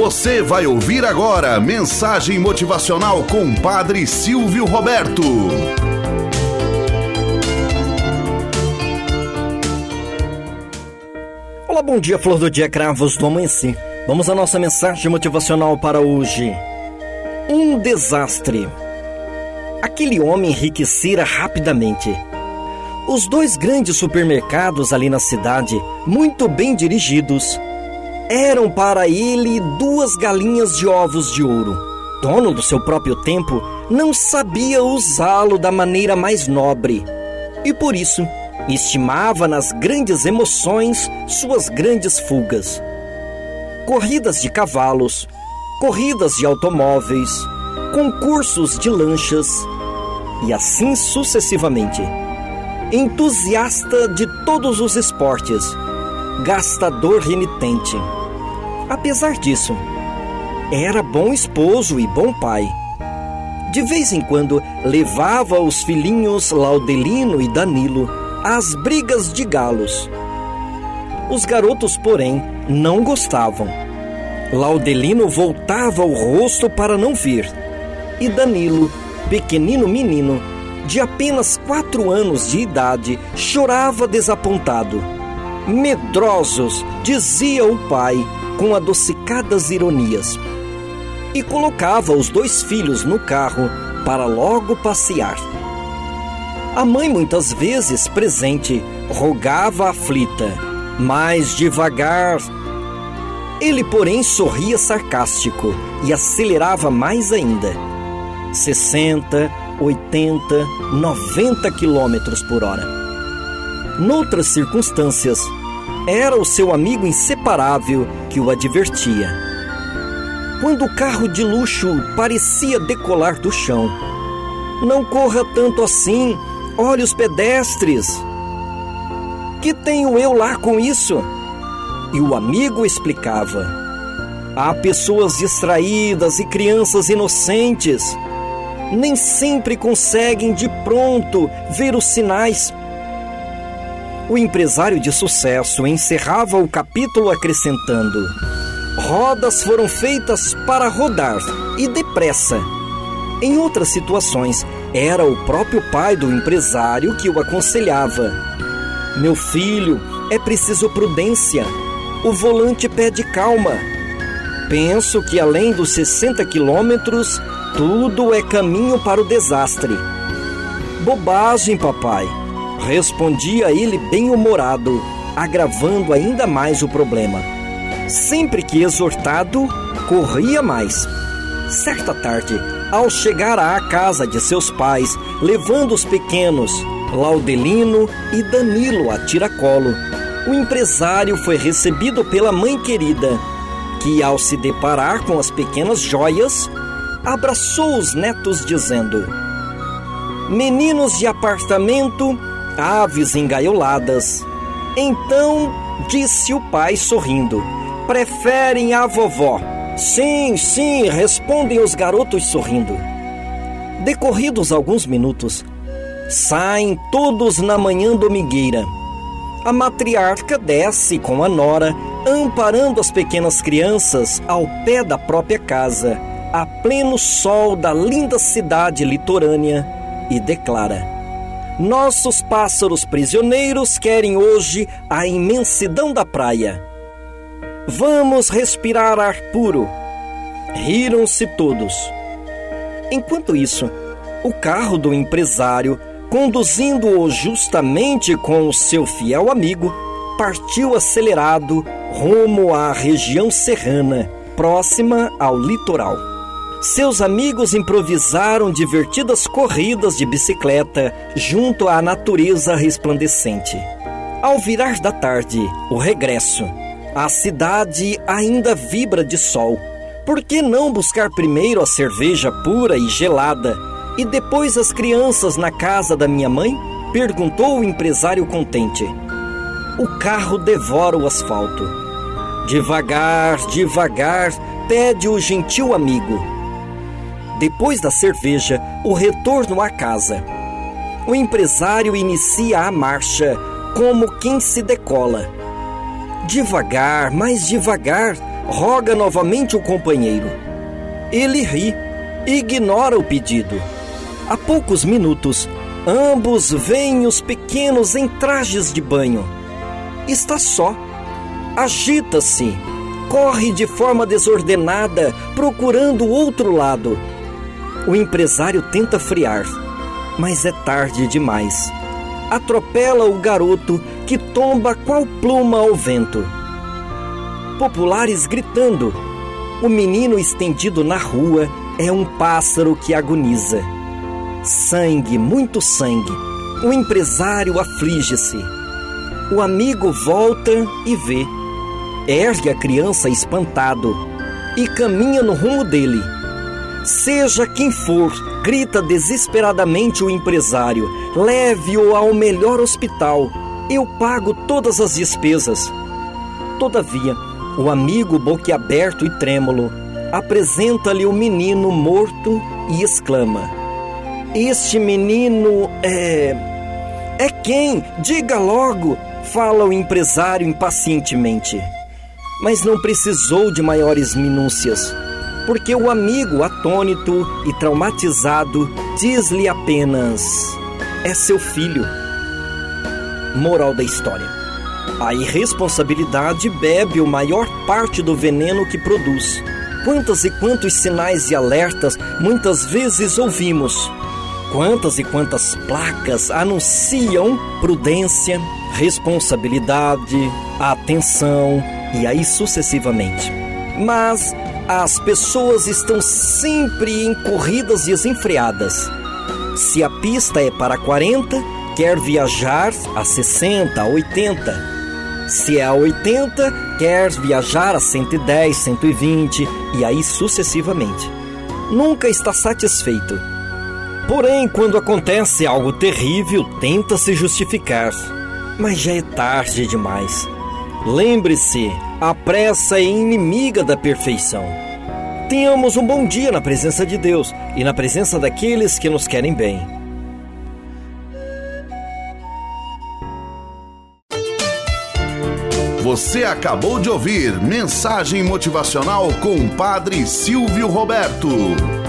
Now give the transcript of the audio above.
Você vai ouvir agora mensagem motivacional com Padre Silvio Roberto. Olá, bom dia, flor do dia, cravos do amanhecer. Vamos à nossa mensagem motivacional para hoje. Um desastre. Aquele homem enriquecera rapidamente. Os dois grandes supermercados ali na cidade, muito bem dirigidos, eram para ele duas galinhas de ovos de ouro. Dono do seu próprio tempo, não sabia usá-lo da maneira mais nobre e por isso estimava nas grandes emoções suas grandes fugas. Corridas de cavalos, corridas de automóveis, concursos de lanchas e assim sucessivamente. Entusiasta de todos os esportes, gastador renitente Apesar disso, era bom esposo e bom pai. De vez em quando levava os filhinhos Laudelino e Danilo às brigas de galos. Os garotos, porém, não gostavam. Laudelino voltava o rosto para não vir, e Danilo, pequenino menino, de apenas quatro anos de idade, chorava desapontado. Medrosos, dizia o pai, com adocicadas ironias. E colocava os dois filhos no carro para logo passear. A mãe, muitas vezes presente, rogava aflita, mais devagar. Ele, porém, sorria sarcástico e acelerava mais ainda. 60, 80, 90 quilômetros por hora. Noutras circunstâncias, era o seu amigo inseparável que o advertia. Quando o carro de luxo parecia decolar do chão, não corra tanto assim, olhe os pedestres. Que tenho eu lá com isso? E o amigo explicava: Há pessoas distraídas e crianças inocentes. Nem sempre conseguem de pronto ver os sinais o empresário de sucesso encerrava o capítulo acrescentando: Rodas foram feitas para rodar e depressa. Em outras situações, era o próprio pai do empresário que o aconselhava: Meu filho, é preciso prudência. O volante pede calma. Penso que além dos 60 quilômetros, tudo é caminho para o desastre. Bobagem, papai. Respondia ele bem-humorado, agravando ainda mais o problema. Sempre que exortado, corria mais. Certa tarde, ao chegar à casa de seus pais, levando os pequenos, Laudelino e Danilo a tiracolo, o empresário foi recebido pela mãe querida, que, ao se deparar com as pequenas joias, abraçou os netos, dizendo: Meninos de apartamento, aves engaioladas. Então disse o pai sorrindo: Preferem a vovó. Sim, sim, respondem os garotos sorrindo. Decorridos alguns minutos, saem todos na manhã domingueira. A matriarca desce com a nora, amparando as pequenas crianças ao pé da própria casa, a pleno sol da linda cidade litorânea, e declara: nossos pássaros prisioneiros querem hoje a imensidão da praia. Vamos respirar ar puro. Riram-se todos. Enquanto isso, o carro do empresário, conduzindo-o justamente com o seu fiel amigo, partiu acelerado rumo à região serrana, próxima ao litoral. Seus amigos improvisaram divertidas corridas de bicicleta junto à natureza resplandecente. Ao virar da tarde, o regresso, a cidade ainda vibra de sol. Por que não buscar primeiro a cerveja pura e gelada e depois as crianças na casa da minha mãe? perguntou o empresário contente. O carro devora o asfalto. Devagar, devagar, pede o gentil amigo depois da cerveja, o retorno à casa. O empresário inicia a marcha como quem se decola. Devagar, mais devagar, roga novamente o companheiro. Ele ri, ignora o pedido. A poucos minutos, ambos veem os pequenos em trajes de banho. Está só. Agita-se, corre de forma desordenada, procurando o outro lado. O empresário tenta friar, mas é tarde demais. Atropela o garoto que tomba qual pluma ao vento. Populares gritando. O menino estendido na rua é um pássaro que agoniza. Sangue, muito sangue. O empresário aflige-se. O amigo volta e vê. Ergue a criança espantado e caminha no rumo dele. Seja quem for, grita desesperadamente o empresário, leve-o ao melhor hospital. Eu pago todas as despesas. Todavia, o amigo, boquiaberto e trêmulo, apresenta-lhe o menino morto e exclama: Este menino é. É quem? Diga logo! Fala o empresário impacientemente. Mas não precisou de maiores minúcias, porque o amigo, atônito e traumatizado, diz-lhe apenas: É seu filho. Moral da história: A irresponsabilidade bebe o maior parte do veneno que produz. Quantas e quantos sinais e alertas muitas vezes ouvimos. Quantas e quantas placas anunciam prudência, responsabilidade, atenção e aí sucessivamente. Mas as pessoas estão sempre em corridas desenfreadas. Se a pista é para 40, quer viajar a 60, a 80. Se é a 80, quer viajar a 110, 120 e aí sucessivamente. Nunca está satisfeito. Porém, quando acontece algo terrível, tenta se justificar. Mas já é tarde demais. Lembre-se, a pressa é inimiga da perfeição. Tenhamos um bom dia na presença de Deus e na presença daqueles que nos querem bem. Você acabou de ouvir Mensagem Motivacional com o Padre Silvio Roberto.